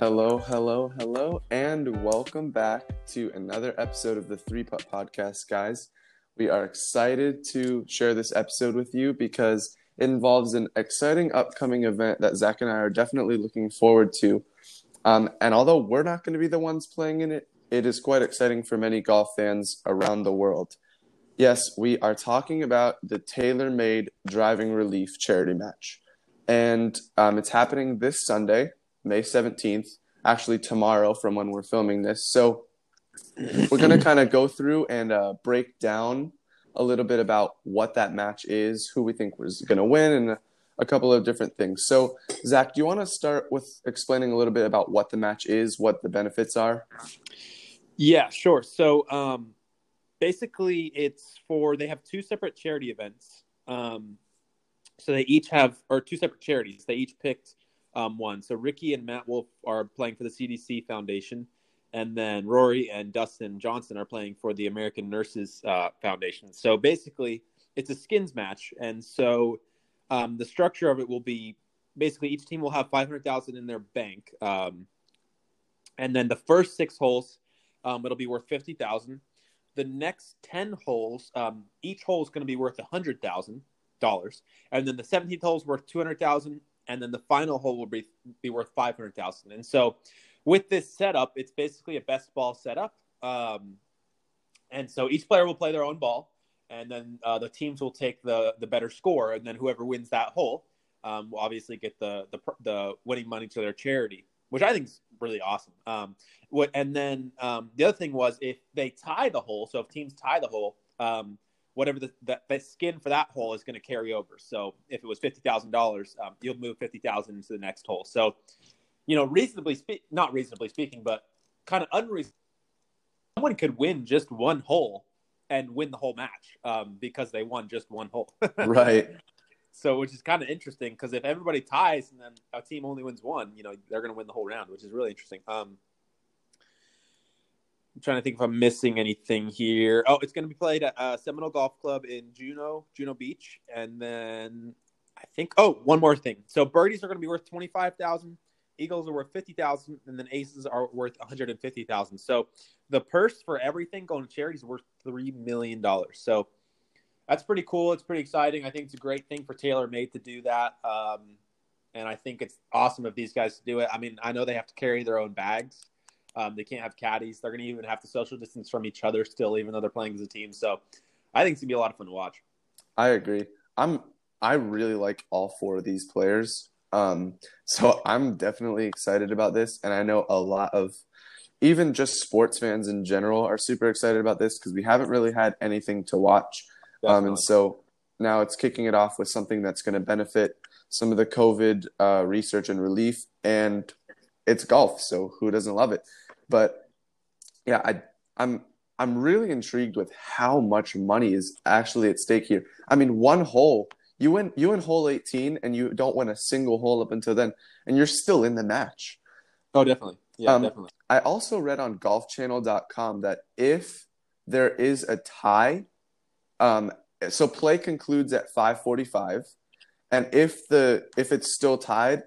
Hello, hello, hello, and welcome back to another episode of the Three Putt Podcast, guys. We are excited to share this episode with you because it involves an exciting upcoming event that Zach and I are definitely looking forward to. Um, and although we're not going to be the ones playing in it, it is quite exciting for many golf fans around the world. Yes, we are talking about the TaylorMade Driving Relief charity match. And um, it's happening this Sunday, May 17th, actually tomorrow from when we're filming this. So we're going to kind of go through and uh, break down a little bit about what that match is, who we think was going to win, and a couple of different things. So, Zach, do you want to start with explaining a little bit about what the match is, what the benefits are? Yeah, sure. So, um, basically, it's for they have two separate charity events. Um, so they each have, or two separate charities. They each picked um, one. So Rickie and Matt Wolff are playing for the CDC Foundation, and then Rory and Dustin Johnson are playing for the American Nurses uh, Foundation. So basically, it's a skins match, and so um, the structure of it will be basically each team will have five hundred thousand in their bank, um, and then the first six holes, um, it'll be worth fifty thousand. The next ten holes, um, each hole is going to be worth a hundred thousand dollars, and then the seventeenth hole is worth two hundred thousand, and then the final hole will be be worth five hundred thousand. And so, with this setup, it's basically a best ball setup. Um, and so each player will play their own ball, and then uh, the teams will take the the better score, and then whoever wins that hole um, will obviously get the the the winning money to their charity, which I think is really awesome. Um, what and then um, the other thing was if they tie the hole, so if teams tie the hole, um, whatever the, the, the skin for that hole is going to carry over. So if it was fifty thousand um, dollars, you'll move fifty thousand into the next hole. So, you know, reasonably speak, not reasonably speaking, but kind of unreasonable. Someone could win just one hole and win the whole match um, because they won just one hole. right. So, which is kind of interesting because if everybody ties and then a team only wins one, you know, they're going to win the whole round, which is really interesting. Um, I'm trying to think if I'm missing anything here. Oh, it's going to be played at uh, Seminole Golf Club in Juno, Juno Beach, and then I think. Oh, one more thing. So birdies are going to be worth twenty five thousand. Eagles are worth fifty thousand, and then aces are worth one hundred and fifty thousand. So the purse for everything going to charity is worth three million dollars. So that's pretty cool. It's pretty exciting. I think it's a great thing for TaylorMade to do that. Um, and I think it's awesome of these guys to do it. I mean, I know they have to carry their own bags, um, they can't have caddies. They're going to even have to social distance from each other still, even though they're playing as a team. So I think it's going to be a lot of fun to watch. I agree. I'm I really like all four of these players. Um, so I'm definitely excited about this, and I know a lot of even just sports fans in general are super excited about this because we haven't really had anything to watch. Um, and so now it's kicking it off with something that's going to benefit some of the COVID uh, research and relief, and it's golf. So who doesn't love it? But yeah, I I'm I'm really intrigued with how much money is actually at stake here. I mean, one hole, you win you win hole 18 and you don't win a single hole up until then and you're still in the match. Oh, definitely. Yeah, um, definitely. I also read on golfchannel.com that if there is a tie um so play concludes at 5:45 and if the if it's still tied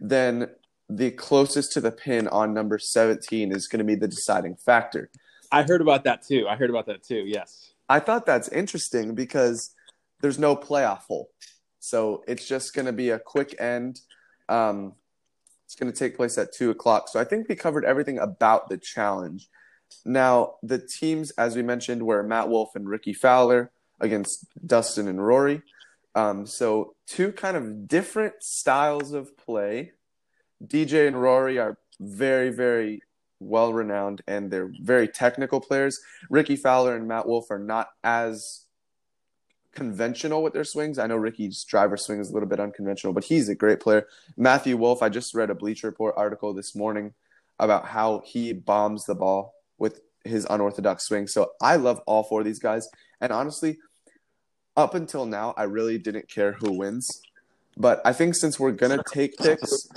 then the closest to the pin on number 17 is going to be the deciding factor. I heard about that too. I heard about that too. Yes. I thought that's interesting because there's no playoff hole. So it's just going to be a quick end. Um, it's going to take place at two o'clock. So I think we covered everything about the challenge. Now, the teams, as we mentioned, were Matt Wolff and Rickie Fowler against Dustin and Rory. Um, so two kind of different styles of play DJ and Rory are very, very well renowned and they're very technical players. Rickie Fowler and Matt Wolff are not as conventional with their swings. I know Rickie's driver swing is a little bit unconventional, but he's a great player. Matthew Wolff, I just read a Bleacher Report article this morning about how he bombs the ball with his unorthodox swing. So I love all four of these guys. And honestly, up until now, I really didn't care who wins. But I think since we're going to take picks,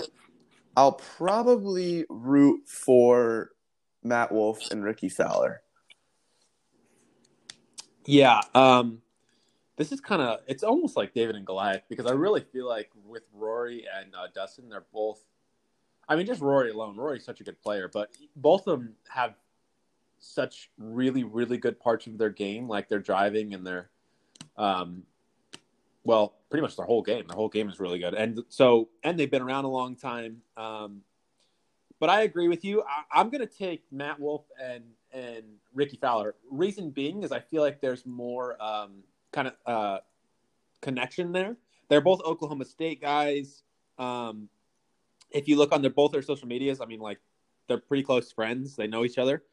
I'll probably root for Matt Wolff and Rickie Fowler. Yeah, um, this is kind of it's almost like David and Goliath because I really feel like with Rory and uh, Dustin, they're both. I mean, just Rory alone. Rory's such a good player, but both of them have such really, really good parts of their game, like their driving and their, um, well, pretty much their whole game. Their whole game is really good, and so and they've been around a long time. Um, but I agree with you. I, am going to take Matt Wolff and and Rickie Fowler. Reason being is I feel like there's more um, kind of uh, connection there. They're both Oklahoma State guys. Um, if you look on their both their social medias, I mean, like they're pretty close friends. They know each other.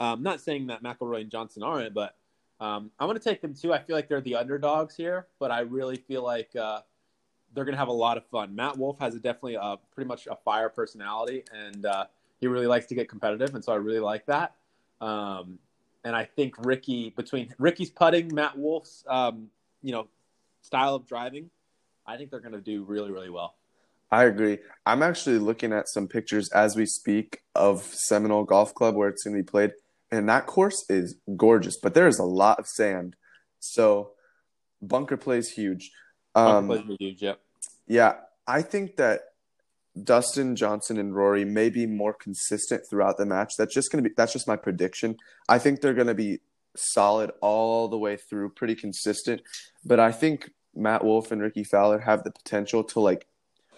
Um, not saying that McIlroy and Johnson aren't, but um, I'm going to take them too. I feel like they're the underdogs here, but I really feel like uh, they're going to have a lot of fun. Matt Wolff has a, definitely a, pretty much a fire personality, and uh, he really likes to get competitive, and so I really like that. Um, and I think Rickie, between Rickie's putting, Matt Wolff's um, you know, style of driving, I think they're going to do really, really well. I agree. I'm actually looking at some pictures as we speak of Seminole Golf Club where it's going to be played, and that course is gorgeous, but there is a lot of sand. So bunker play is huge. Um, bunker play huge, yeah. Yeah, I think that Dustin Johnson and Rory may be more consistent throughout the match. That's just to be that's just my prediction. I think they're going to be solid all the way through, pretty consistent. But I think Matt Wolff and Rickie Fowler have the potential to like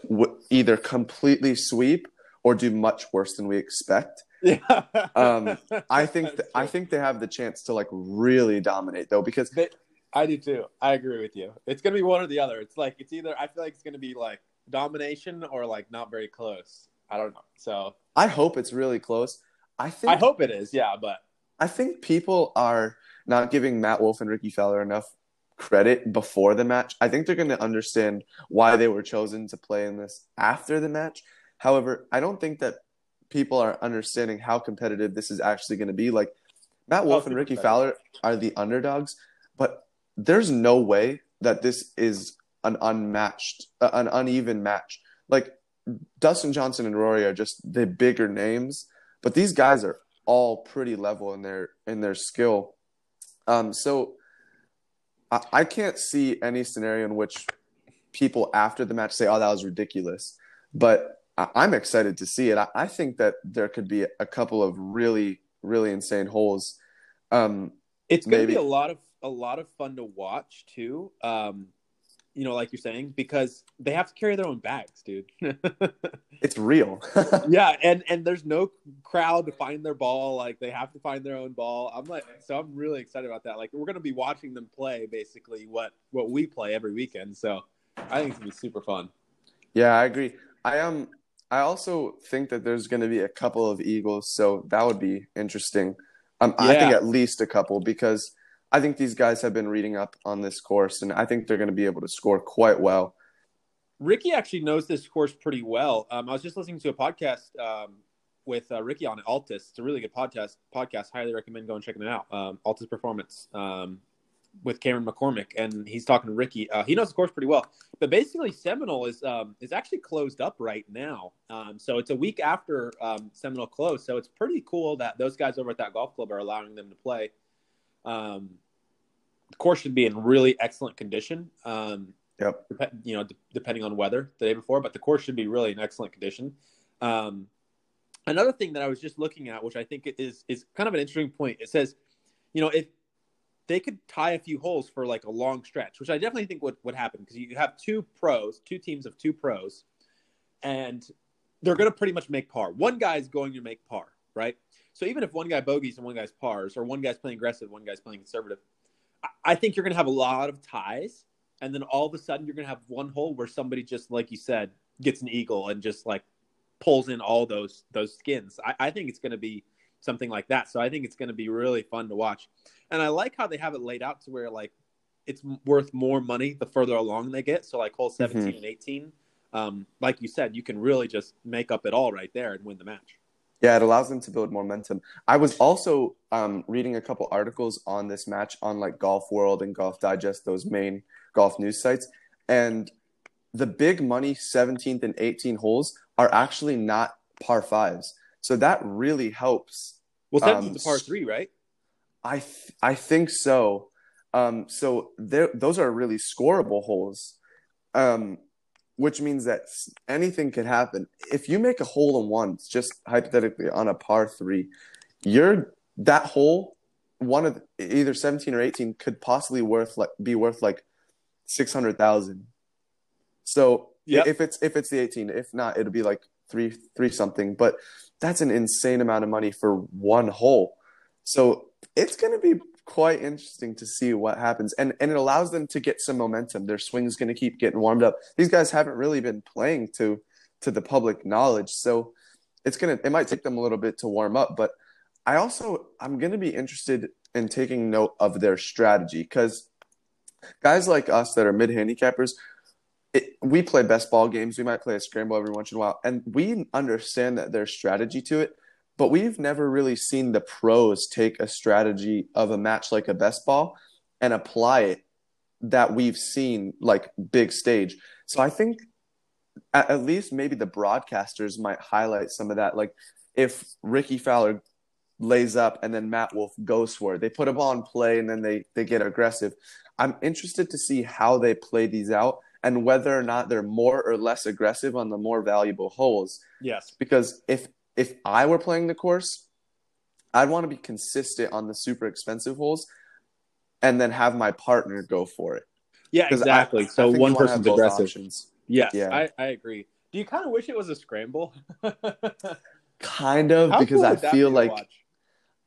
w- either completely sweep or do much worse than we expect. Yeah. um, I think th- I think they have the chance to like really dominate though because they, I do too. I agree with you. It's gonna be one or the other. It's like it's either I feel like it's gonna be like domination or like not very close. I don't know. So I hope it's really close. I think I hope it is. Yeah, but I think people are not giving Matt Wolff and Rickie Fowler enough credit before the match. I think they're going to understand why they were chosen to play in this after the match. However, I don't think that people are understanding how competitive this is actually going to be. Like Matt Wolff oh, and Rickie Fowler are the underdogs, but there's no way that this is an unmatched, uh, an uneven match. Like Dustin Johnson and Rory are just the bigger names, but these guys are all pretty level in their in their skill. Um, so I, I can't see any scenario in which people after the match say, "Oh, that was ridiculous," but I, am excited to see it. I, I, think that there could be a couple of really, really insane holes. Um, it's going to be a lot of a lot of fun to watch too. Um, you know, like you're saying, because they have to carry their own bags, dude. it's real. yeah, and and there's no crowd to find their ball. Like they have to find their own ball. I'm like, so I'm really excited about that. Like we're gonna be watching them play basically what what we play every weekend. So I think it's gonna be super fun. Yeah, I agree. I am. I also think that there's going to be a couple of Eagles, so that would be interesting. Um, yeah. I think at least a couple because I think these guys have been reading up on this course, and I think they're going to be able to score quite well. Rickie actually knows this course pretty well. Um, I was just listening to a podcast um, with uh, Rickie on Altus. It's a really good podcast. Podcast, highly recommend going checking it out. Um, Altus Performance um, with Cameron McCormick, and he's talking to Rickie. Uh, he knows the course pretty well. But basically, Seminole is um, is actually closed up right now. Um, so it's a week after um, Seminole closed. So it's pretty cool that those guys over at that golf club are allowing them to play. Um, the course should be in really excellent condition. Um, yep. Dep- you know, depending on weather the day before, but the course should be really in excellent condition. Um, another thing that I was just looking at, which I think is is kind of an interesting point. It says, you know, if they could tie a few holes for like a long stretch, which I definitely think would would happen because you have two pros, two teams of two pros, and they're going to pretty much make par. One guy is going to make par, right? So even if one guy bogeys and one guy's pars, or one guy's playing aggressive, one guy's playing conservative, I think you're going to have a lot of ties, and then all of a sudden you're going to have one hole where somebody just, like you said, gets an eagle and just like pulls in all those those skins. I, I think it's going to be something like that. So I think it's going to be really fun to watch, and I like how they have it laid out to where like it's worth more money the further along they get. So like hole 17 mm-hmm. and 18, um, like you said, you can really just make up it all right there and win the match. Yeah, it allows them to build momentum. I was also um, reading a couple articles on this match on like Golf World and Golf Digest, those main golf news sites, and the big money 17th and 18 holes are actually not par fives. So that really helps. Well, 17th um, par three, right? I th- I think so. Um, so those are really scoreable holes. Um, which means that anything could happen. If you make a hole in one, just hypothetically on a par three, you're that hole, one of the, either 17 or 18 could possibly worth like be worth like 600,000. So Yep. if it's if it's the 18, if not, it'll be like three three something. But that's an insane amount of money for one hole. So it's going to be quite interesting to see what happens, and and it allows them to get some momentum. Their swing's going to keep getting warmed up. These guys haven't really been playing to to the public knowledge, so it's gonna it might take them a little bit to warm up. But I also I'm going to be interested in taking note of their strategy because guys like us that are mid handicappers we play best ball games. We might play a scramble every once in a while, and we understand that there's strategy to it. But we've never really seen the pros take a strategy of a match like a best ball and apply it that we've seen like big stage. So I think at, at least maybe the broadcasters might highlight some of that. Like if Rickie Fowler lays up and then Matt Wolff goes for it, they put a ball in play and then they they get aggressive. I'm interested to see how they play these out and whether or not they're more or less aggressive on the more valuable holes. Yes. Because if if I were playing the course, I'd want to be consistent on the super expensive holes and then have my partner go for it. Yeah, exactly. I so think one person's aggressive. options. Yes, Yeah. I, I agree. Do you kind of wish it was a scramble? Kind of How because cool I that be feel like?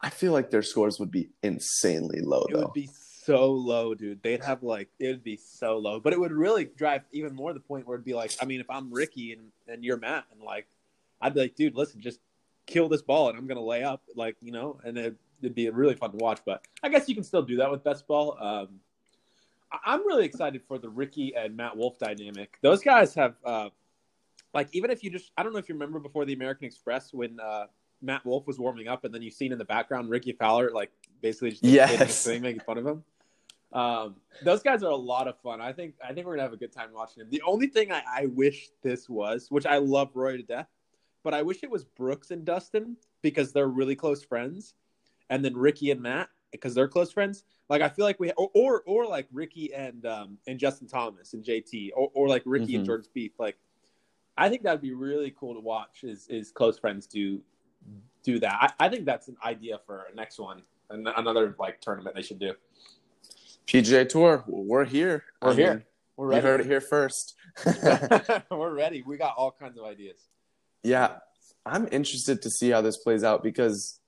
I feel like their scores would be insanely low it though. would be so low, dude. They'd have like it would be so low, but it would really drive even more the point where it'd be like, I mean, if I'm Rickie and and you're Matt, and like, I'd be like, dude, listen, just kill this ball, and I'm gonna lay up, like you know, and it, it'd be really fun to watch. But I guess you can still do that with best ball. Um, I- I'm really excited for the Rickie and Matt Wolff dynamic. Those guys have, uh, like, even if you just, I don't know if you remember before the American Express when uh, Matt Wolff was warming up, and then you've seen in the background Rickie Fowler, like, basically just Yes. thing, making fun of him. Um, those guys are a lot of fun. I think I think we're gonna have a good time watching them. The only thing I, I wish this was, which I love Roy to death, but I wish it was Brooks and Dustin because they're really close friends, and then Rickie and Matt because they're close friends. Like I feel like we or or, or like Rickie and um and Justin Thomas and JT or, or like Rickie and Mhm. Jordan Spieth. Like I think that'd be really cool to watch. Is is close friends do do that? I, I think that's an idea for a next one, an, another like tournament they should do. PGA Tour, we're here. We're I here. mean, We're you heard it here first. We're ready. We got all kinds of ideas. Yeah, I'm interested to see how this plays out because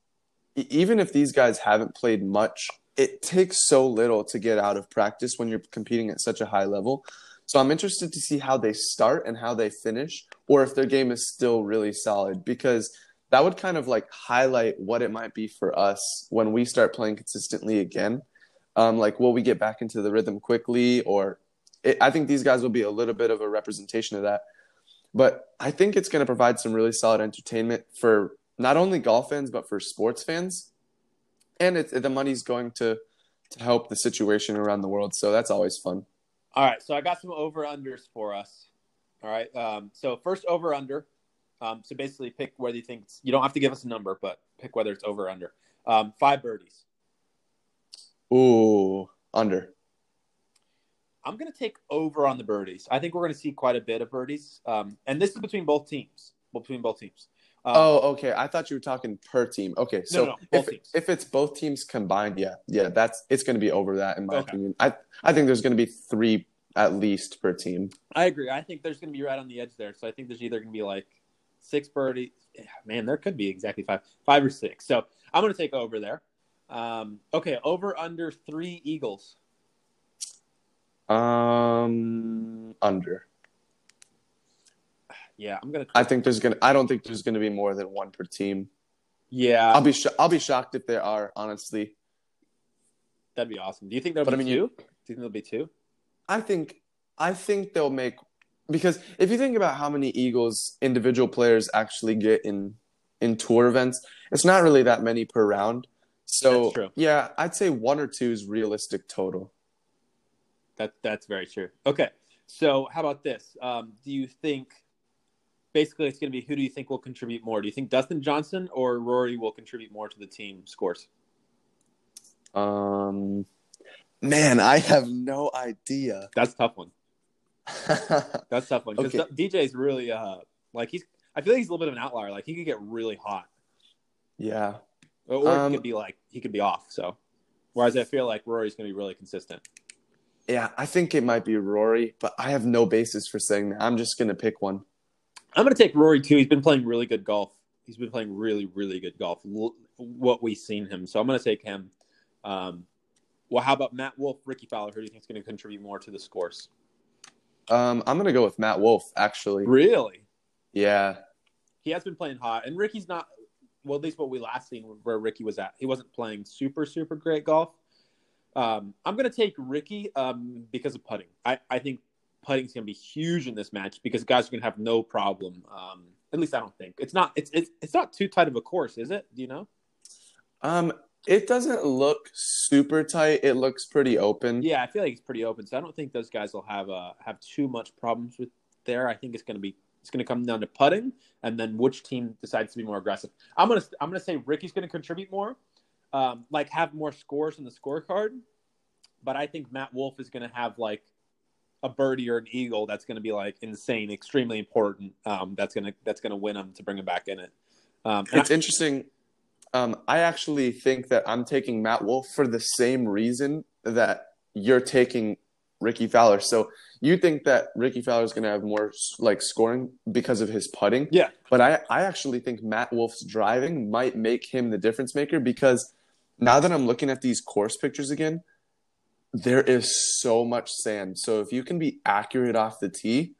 even if these guys haven't played much, it takes so little to get out of practice when you're competing at such a high level. So I'm interested to see how they start and how they finish, or if their game is still really solid, because that would kind of like highlight what it might be for us when we start playing consistently again. Um, like, will we get back into the rhythm quickly, or it, I think these guys will be a little bit of a representation of that. But I think it's going to provide some really solid entertainment for not only golf fans but for sports fans, and it's the money's going to to help the situation around the world. So that's always fun. All right, so I got some over unders for us. All right, um, so first over under. Um, so basically, pick whether you think it's, you don't have to give us a number, but pick whether it's over or under. Um, five birdies. Ooh, under. I'm going to take over on the birdies. I think we're going to see quite a bit of birdies, um, and this is between both teams. Between both teams. Um, Oh, okay. I thought you were talking per team. Okay, so no, no, if, teams. if it's both teams combined, yeah, yeah, that's it's going to be over that in my Okay. opinion. I I think there's going to be three at least per team. I agree. I think there's going to be right on the edge there. So I think there's either going to be like six birdies. Man, there could be exactly five, five or six. So I'm going to take over there. Um, okay, over under three Eagles. Um, under. Yeah, I'm going to. I think there's gonna. I don't think there's going to be more than one per team. Yeah, I'll be. Sh- I'll be shocked if there are. Honestly, that'd be awesome. Do you think there'll But be I mean, two? you- Do you think there'll be two? I think. I think they'll make because if you think about how many Eagles individual players actually get in in tour events, it's not really that many per round. So yeah, I'd say one or two is realistic total. That that's very true. Okay, so how about this? Um, do you think basically it's going to be who do you think will contribute more? Do you think Dustin Johnson or Rory will contribute more to the team scores? Um, man, I have no idea. That's a tough one. That's tough one because Okay. DJ's really uh like he's. I feel like he's a little bit of an outlier. Like he could get really hot, yeah. or, or Um, he could be like he could be off. So, whereas I feel like Rory's going to be really consistent. Yeah, I think it might be Rory, but I have no basis for saying that. I'm just gonna pick one. I'm going to take Rory too. He's been playing really good golf. He's been playing really, really good golf. What we've seen him, so I'm going to take him. Um, well, how about Matt Wolff, Rickie Fowler? Who do you think is going to contribute more to the scores? Um, I'm gonna go with Matt Wolff. Actually, Really, yeah, he has been playing hot, and Rickie's not. Well, at least what we last seen where Rickie was at, he wasn't playing super, super great golf. Um, I'm going to take Rickie um, because of putting. I, I think putting's going to be huge in this match because guys are going to have no problem. Um, at least I don't think it's not. It's, it's it's not too tight of a course, is it? Do you know? Um, it doesn't look super tight. It looks pretty open. Yeah, I feel like it's pretty open, so I don't think those guys will have uh, have too much problems with there. I think it's going to be it's going to come down to putting, and then which team decides to be more aggressive. I'm gonna I'm gonna say Rickie's going to contribute more, um, like have more scores in the scorecard, but I think Matt Wolff is going to have like a birdie or an eagle that's going to be like insane, extremely important. Um, that's gonna that's gonna win him to bring him back in it. Um, It's interesting. Um, I actually think that I'm taking Matt Wolff for the same reason that you're taking Rickie Fowler. So you think that Rickie Fowler is going to have more like scoring because of his putting? Yeah. But I, I actually think Matt Wolff's driving might make him the difference maker because now that I'm looking at these course pictures again, there is so much sand. So if you can be accurate off the tee,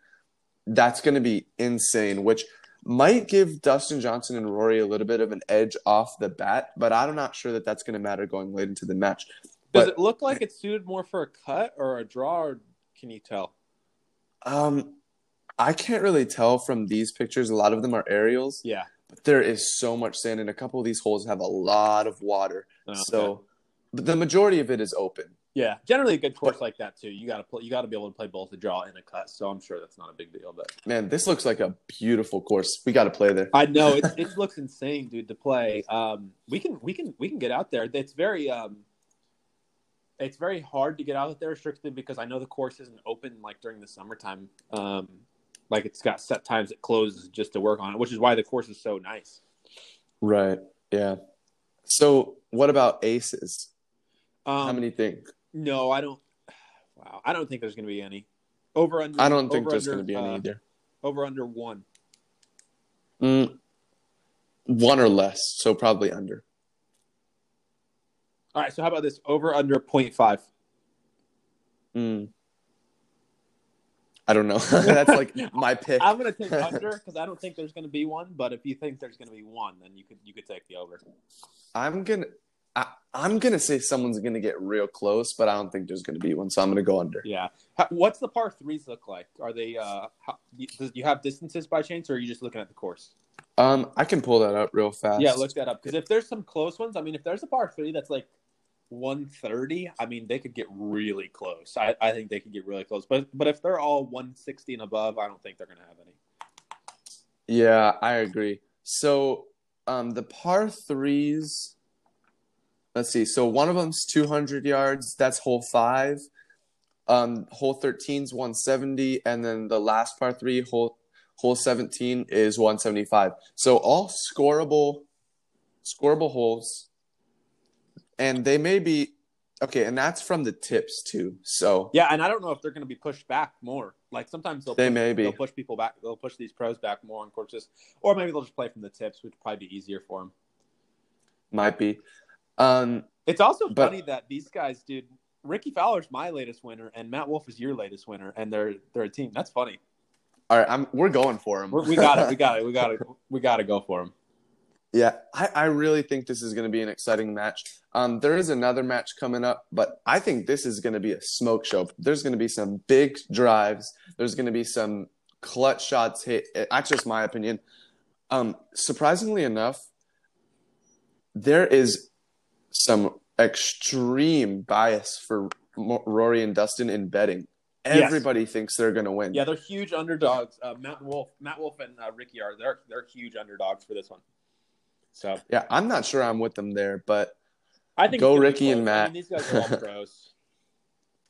that's going to be insane, which might give Dustin Johnson and Rory a little bit of an edge off the bat, but I'm not sure that that's going to matter going late into the match. does but- it look like it's suited more for a cut or a draw, or can you tell? Um, I can't really tell from these pictures. A lot of them are aerials, Yeah. but there is so much sand, and a couple of these holes have a lot of water. Oh, So, okay. but the majority of it is open. Yeah, generally a good course like that too. You got to play. You got to be able to play both a draw and a cut. So I'm sure that's not a big deal. But Man, this looks like a beautiful course. We got to play there. I know it, it looks insane, dude, to play. Um, we can we can we can get out there. It's very um, it's very hard to get out there strictly because I know the course isn't open like during the summertime. Um, like it's got set times it closes just to work on it, which is why the course is so nice. Right. Yeah. So, what about aces? Um, How many think? No, I don't. Wow, I don't think there's going to be any. Over under. I don't think there's going to be any uh, either. Over under one. Mm, one or less, so probably under. All right. So how about this? Over under 0.5. Mm. I don't know. That's like my pick. I'm gonna take under because I don't think there's gonna be one. But if you think there's gonna be one, then you could you could take the over. I'm gonna. I, I'm gonna say someone's gonna get real close, but I don't think there's gonna be one, so I'm gonna go under. Yeah. How, what's the par threes look like? Are they? Uh, how, do you have distances by chance, or are you just looking at the course? Um, I can pull that up real fast. Yeah, look that up. Because if there's some close ones, I mean, if there's a par three that's like 130, I mean, they could get really close. I, I think they could get really close. But but if they're all 160 and above, I don't think they're gonna have any. Yeah, I agree. So, um, the par threes. Let's see. So one of them's 200 yards. That's hole five. Um, hole 13's 170, and then the last par three, hole hole 17 is 175. So all scoreable, scoreable holes, and they may be okay. And that's from the tips too. So Yeah, and I don't know if they're going to be pushed back more. Like sometimes they'll They push, may be. they'll push people back. They'll push these pros back more on courses, or maybe they'll just play from the tips, which would probably be easier for them. might be. Um, It's also But- funny that these guys, dude. Rickie Fowler's my latest winner, and Matt Wolff is your latest winner, and they're they're a team. That's funny. all right, I'm we're going for them. We're, we got it. We got it. We got it. We got to go for him. Yeah, I, I really think this is going to be an exciting match. Um, there is another match coming up, but I think this is going to be a smoke show. There's going to be some big drives. There's going to be some clutch shots hit. That's just my opinion. Um, surprisingly enough, there is some extreme bias for Rory and Dustin in betting. Yes. Everybody thinks they're going to win. Yeah, they're huge underdogs. Uh, Matt Wolff, Matt Wolff, and uh, Rickie are they're they're huge underdogs for this one. So yeah, I'm not sure I'm with them there, but I think Go it's gonna be Rickie and close. I Matt. mean, these guys are all pros.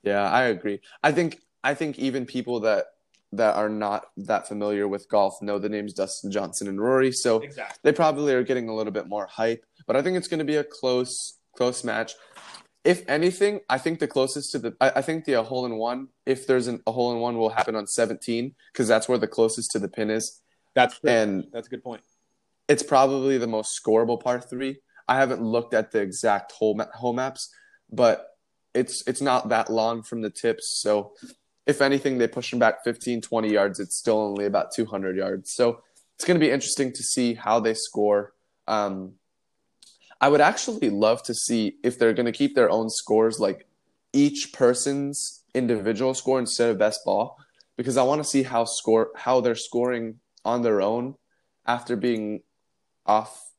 Yeah, I agree. I think I think even people that that are not that familiar with golf know the names Dustin Johnson and Rory, so Exactly. they probably are getting a little bit more hype. But I think it's going to be a close close match. If anything, I think the closest to the I, I think the hole in one, if there's an, a hole in one, will happen on 17 because that's where the closest to the pin is, That's true. and That's a good point. It's probably the most scoreable par three. I haven't looked at the exact hole ma- hole maps, but it's it's not that long from the tips. So if anything, they push them back 15, 20 yards. It's still only about 200 yards. So it's going to be interesting to see how they score. Um, I would actually love to see if they're going to keep their own scores, like each person's individual score instead of best ball, because I want to see how score how they're scoring on their own after being off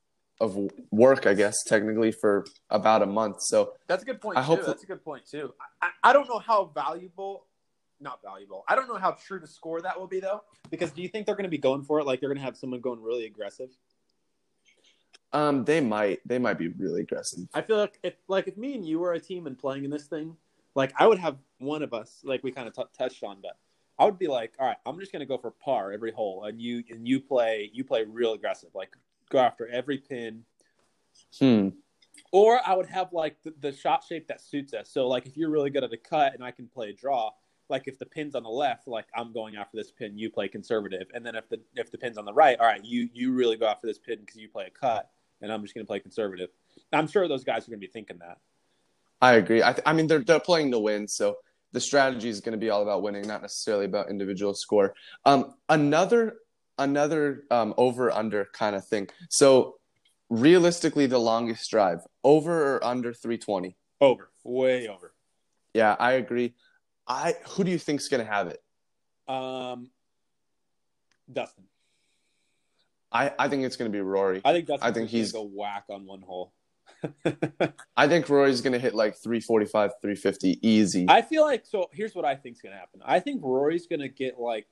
of work, I guess technically for about a month. So That's a good point I too. hope- That's a good point too. I, I don't know how valuable, not valuable. I don't know how true to score that will be though. Because do you think they're going to be going for it? Like they're going to have someone going really aggressive? um, they might they might be really aggressive. I feel like if like if me and you were a team and playing in this thing, like I would have one of us, like we kind of t- touched on, but I would be like, all right, I'm just going to go for par every hole, and you and you play you play real aggressive, like go after every pin. Hmm. Or I would have like the, the shot shape that suits us. So like if you're really good at a cut and I can play a draw, like if the pin's on the left, like I'm going after this pin, you play conservative, and then if the if the pin's on the right, all right, you you really go after this pin because you play a cut, and I'm just going to play conservative. I'm sure those guys are going to be thinking that. I agree. I, th- I mean, they're they're playing to win, so the strategy is going to be all about winning, not necessarily about individual score. Um, another another um, over under kind of thing. So realistically, the longest drive over or under three twenty. Over, way over. Yeah, I agree. I who do you think's going to have it? Um, Dustin. I, I think it's going to be Rory. I think Dustin's I think gonna he's- go whack on one hole. I think Rory's going to hit like 345, 350 easy. I feel like so. Here's what I think's gonna happen. I think Rory's gonna get like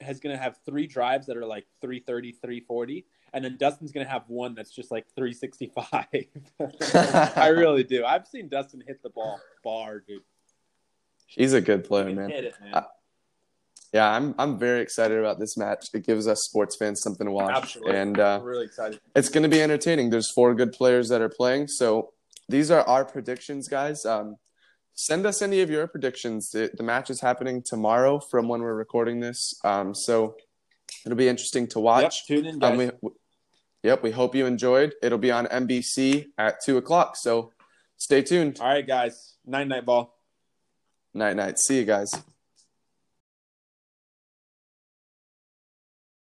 has gonna have three drives that are like 330, 340, and then Dustin's gonna have one that's just like 365. I really do. I've seen Dustin hit the ball far, dude. He's a good player, man. hit it, man. I- Yeah, I'm I'm very excited about this match. It gives us sports fans something to watch, Absolutely. and uh, I'm really excited. it's going to be entertaining. There's four good players that are playing, so these are our predictions, guys. Um, send us any of your predictions. The, the match is happening tomorrow from when we're recording this, um, so it'll be interesting to Yep, watch. tune in, guys. Um, we, w- yep, we hope you enjoyed. It'll be on NBC at two o'clock, so stay tuned. All right, guys. Night night ball. Night night. See you guys.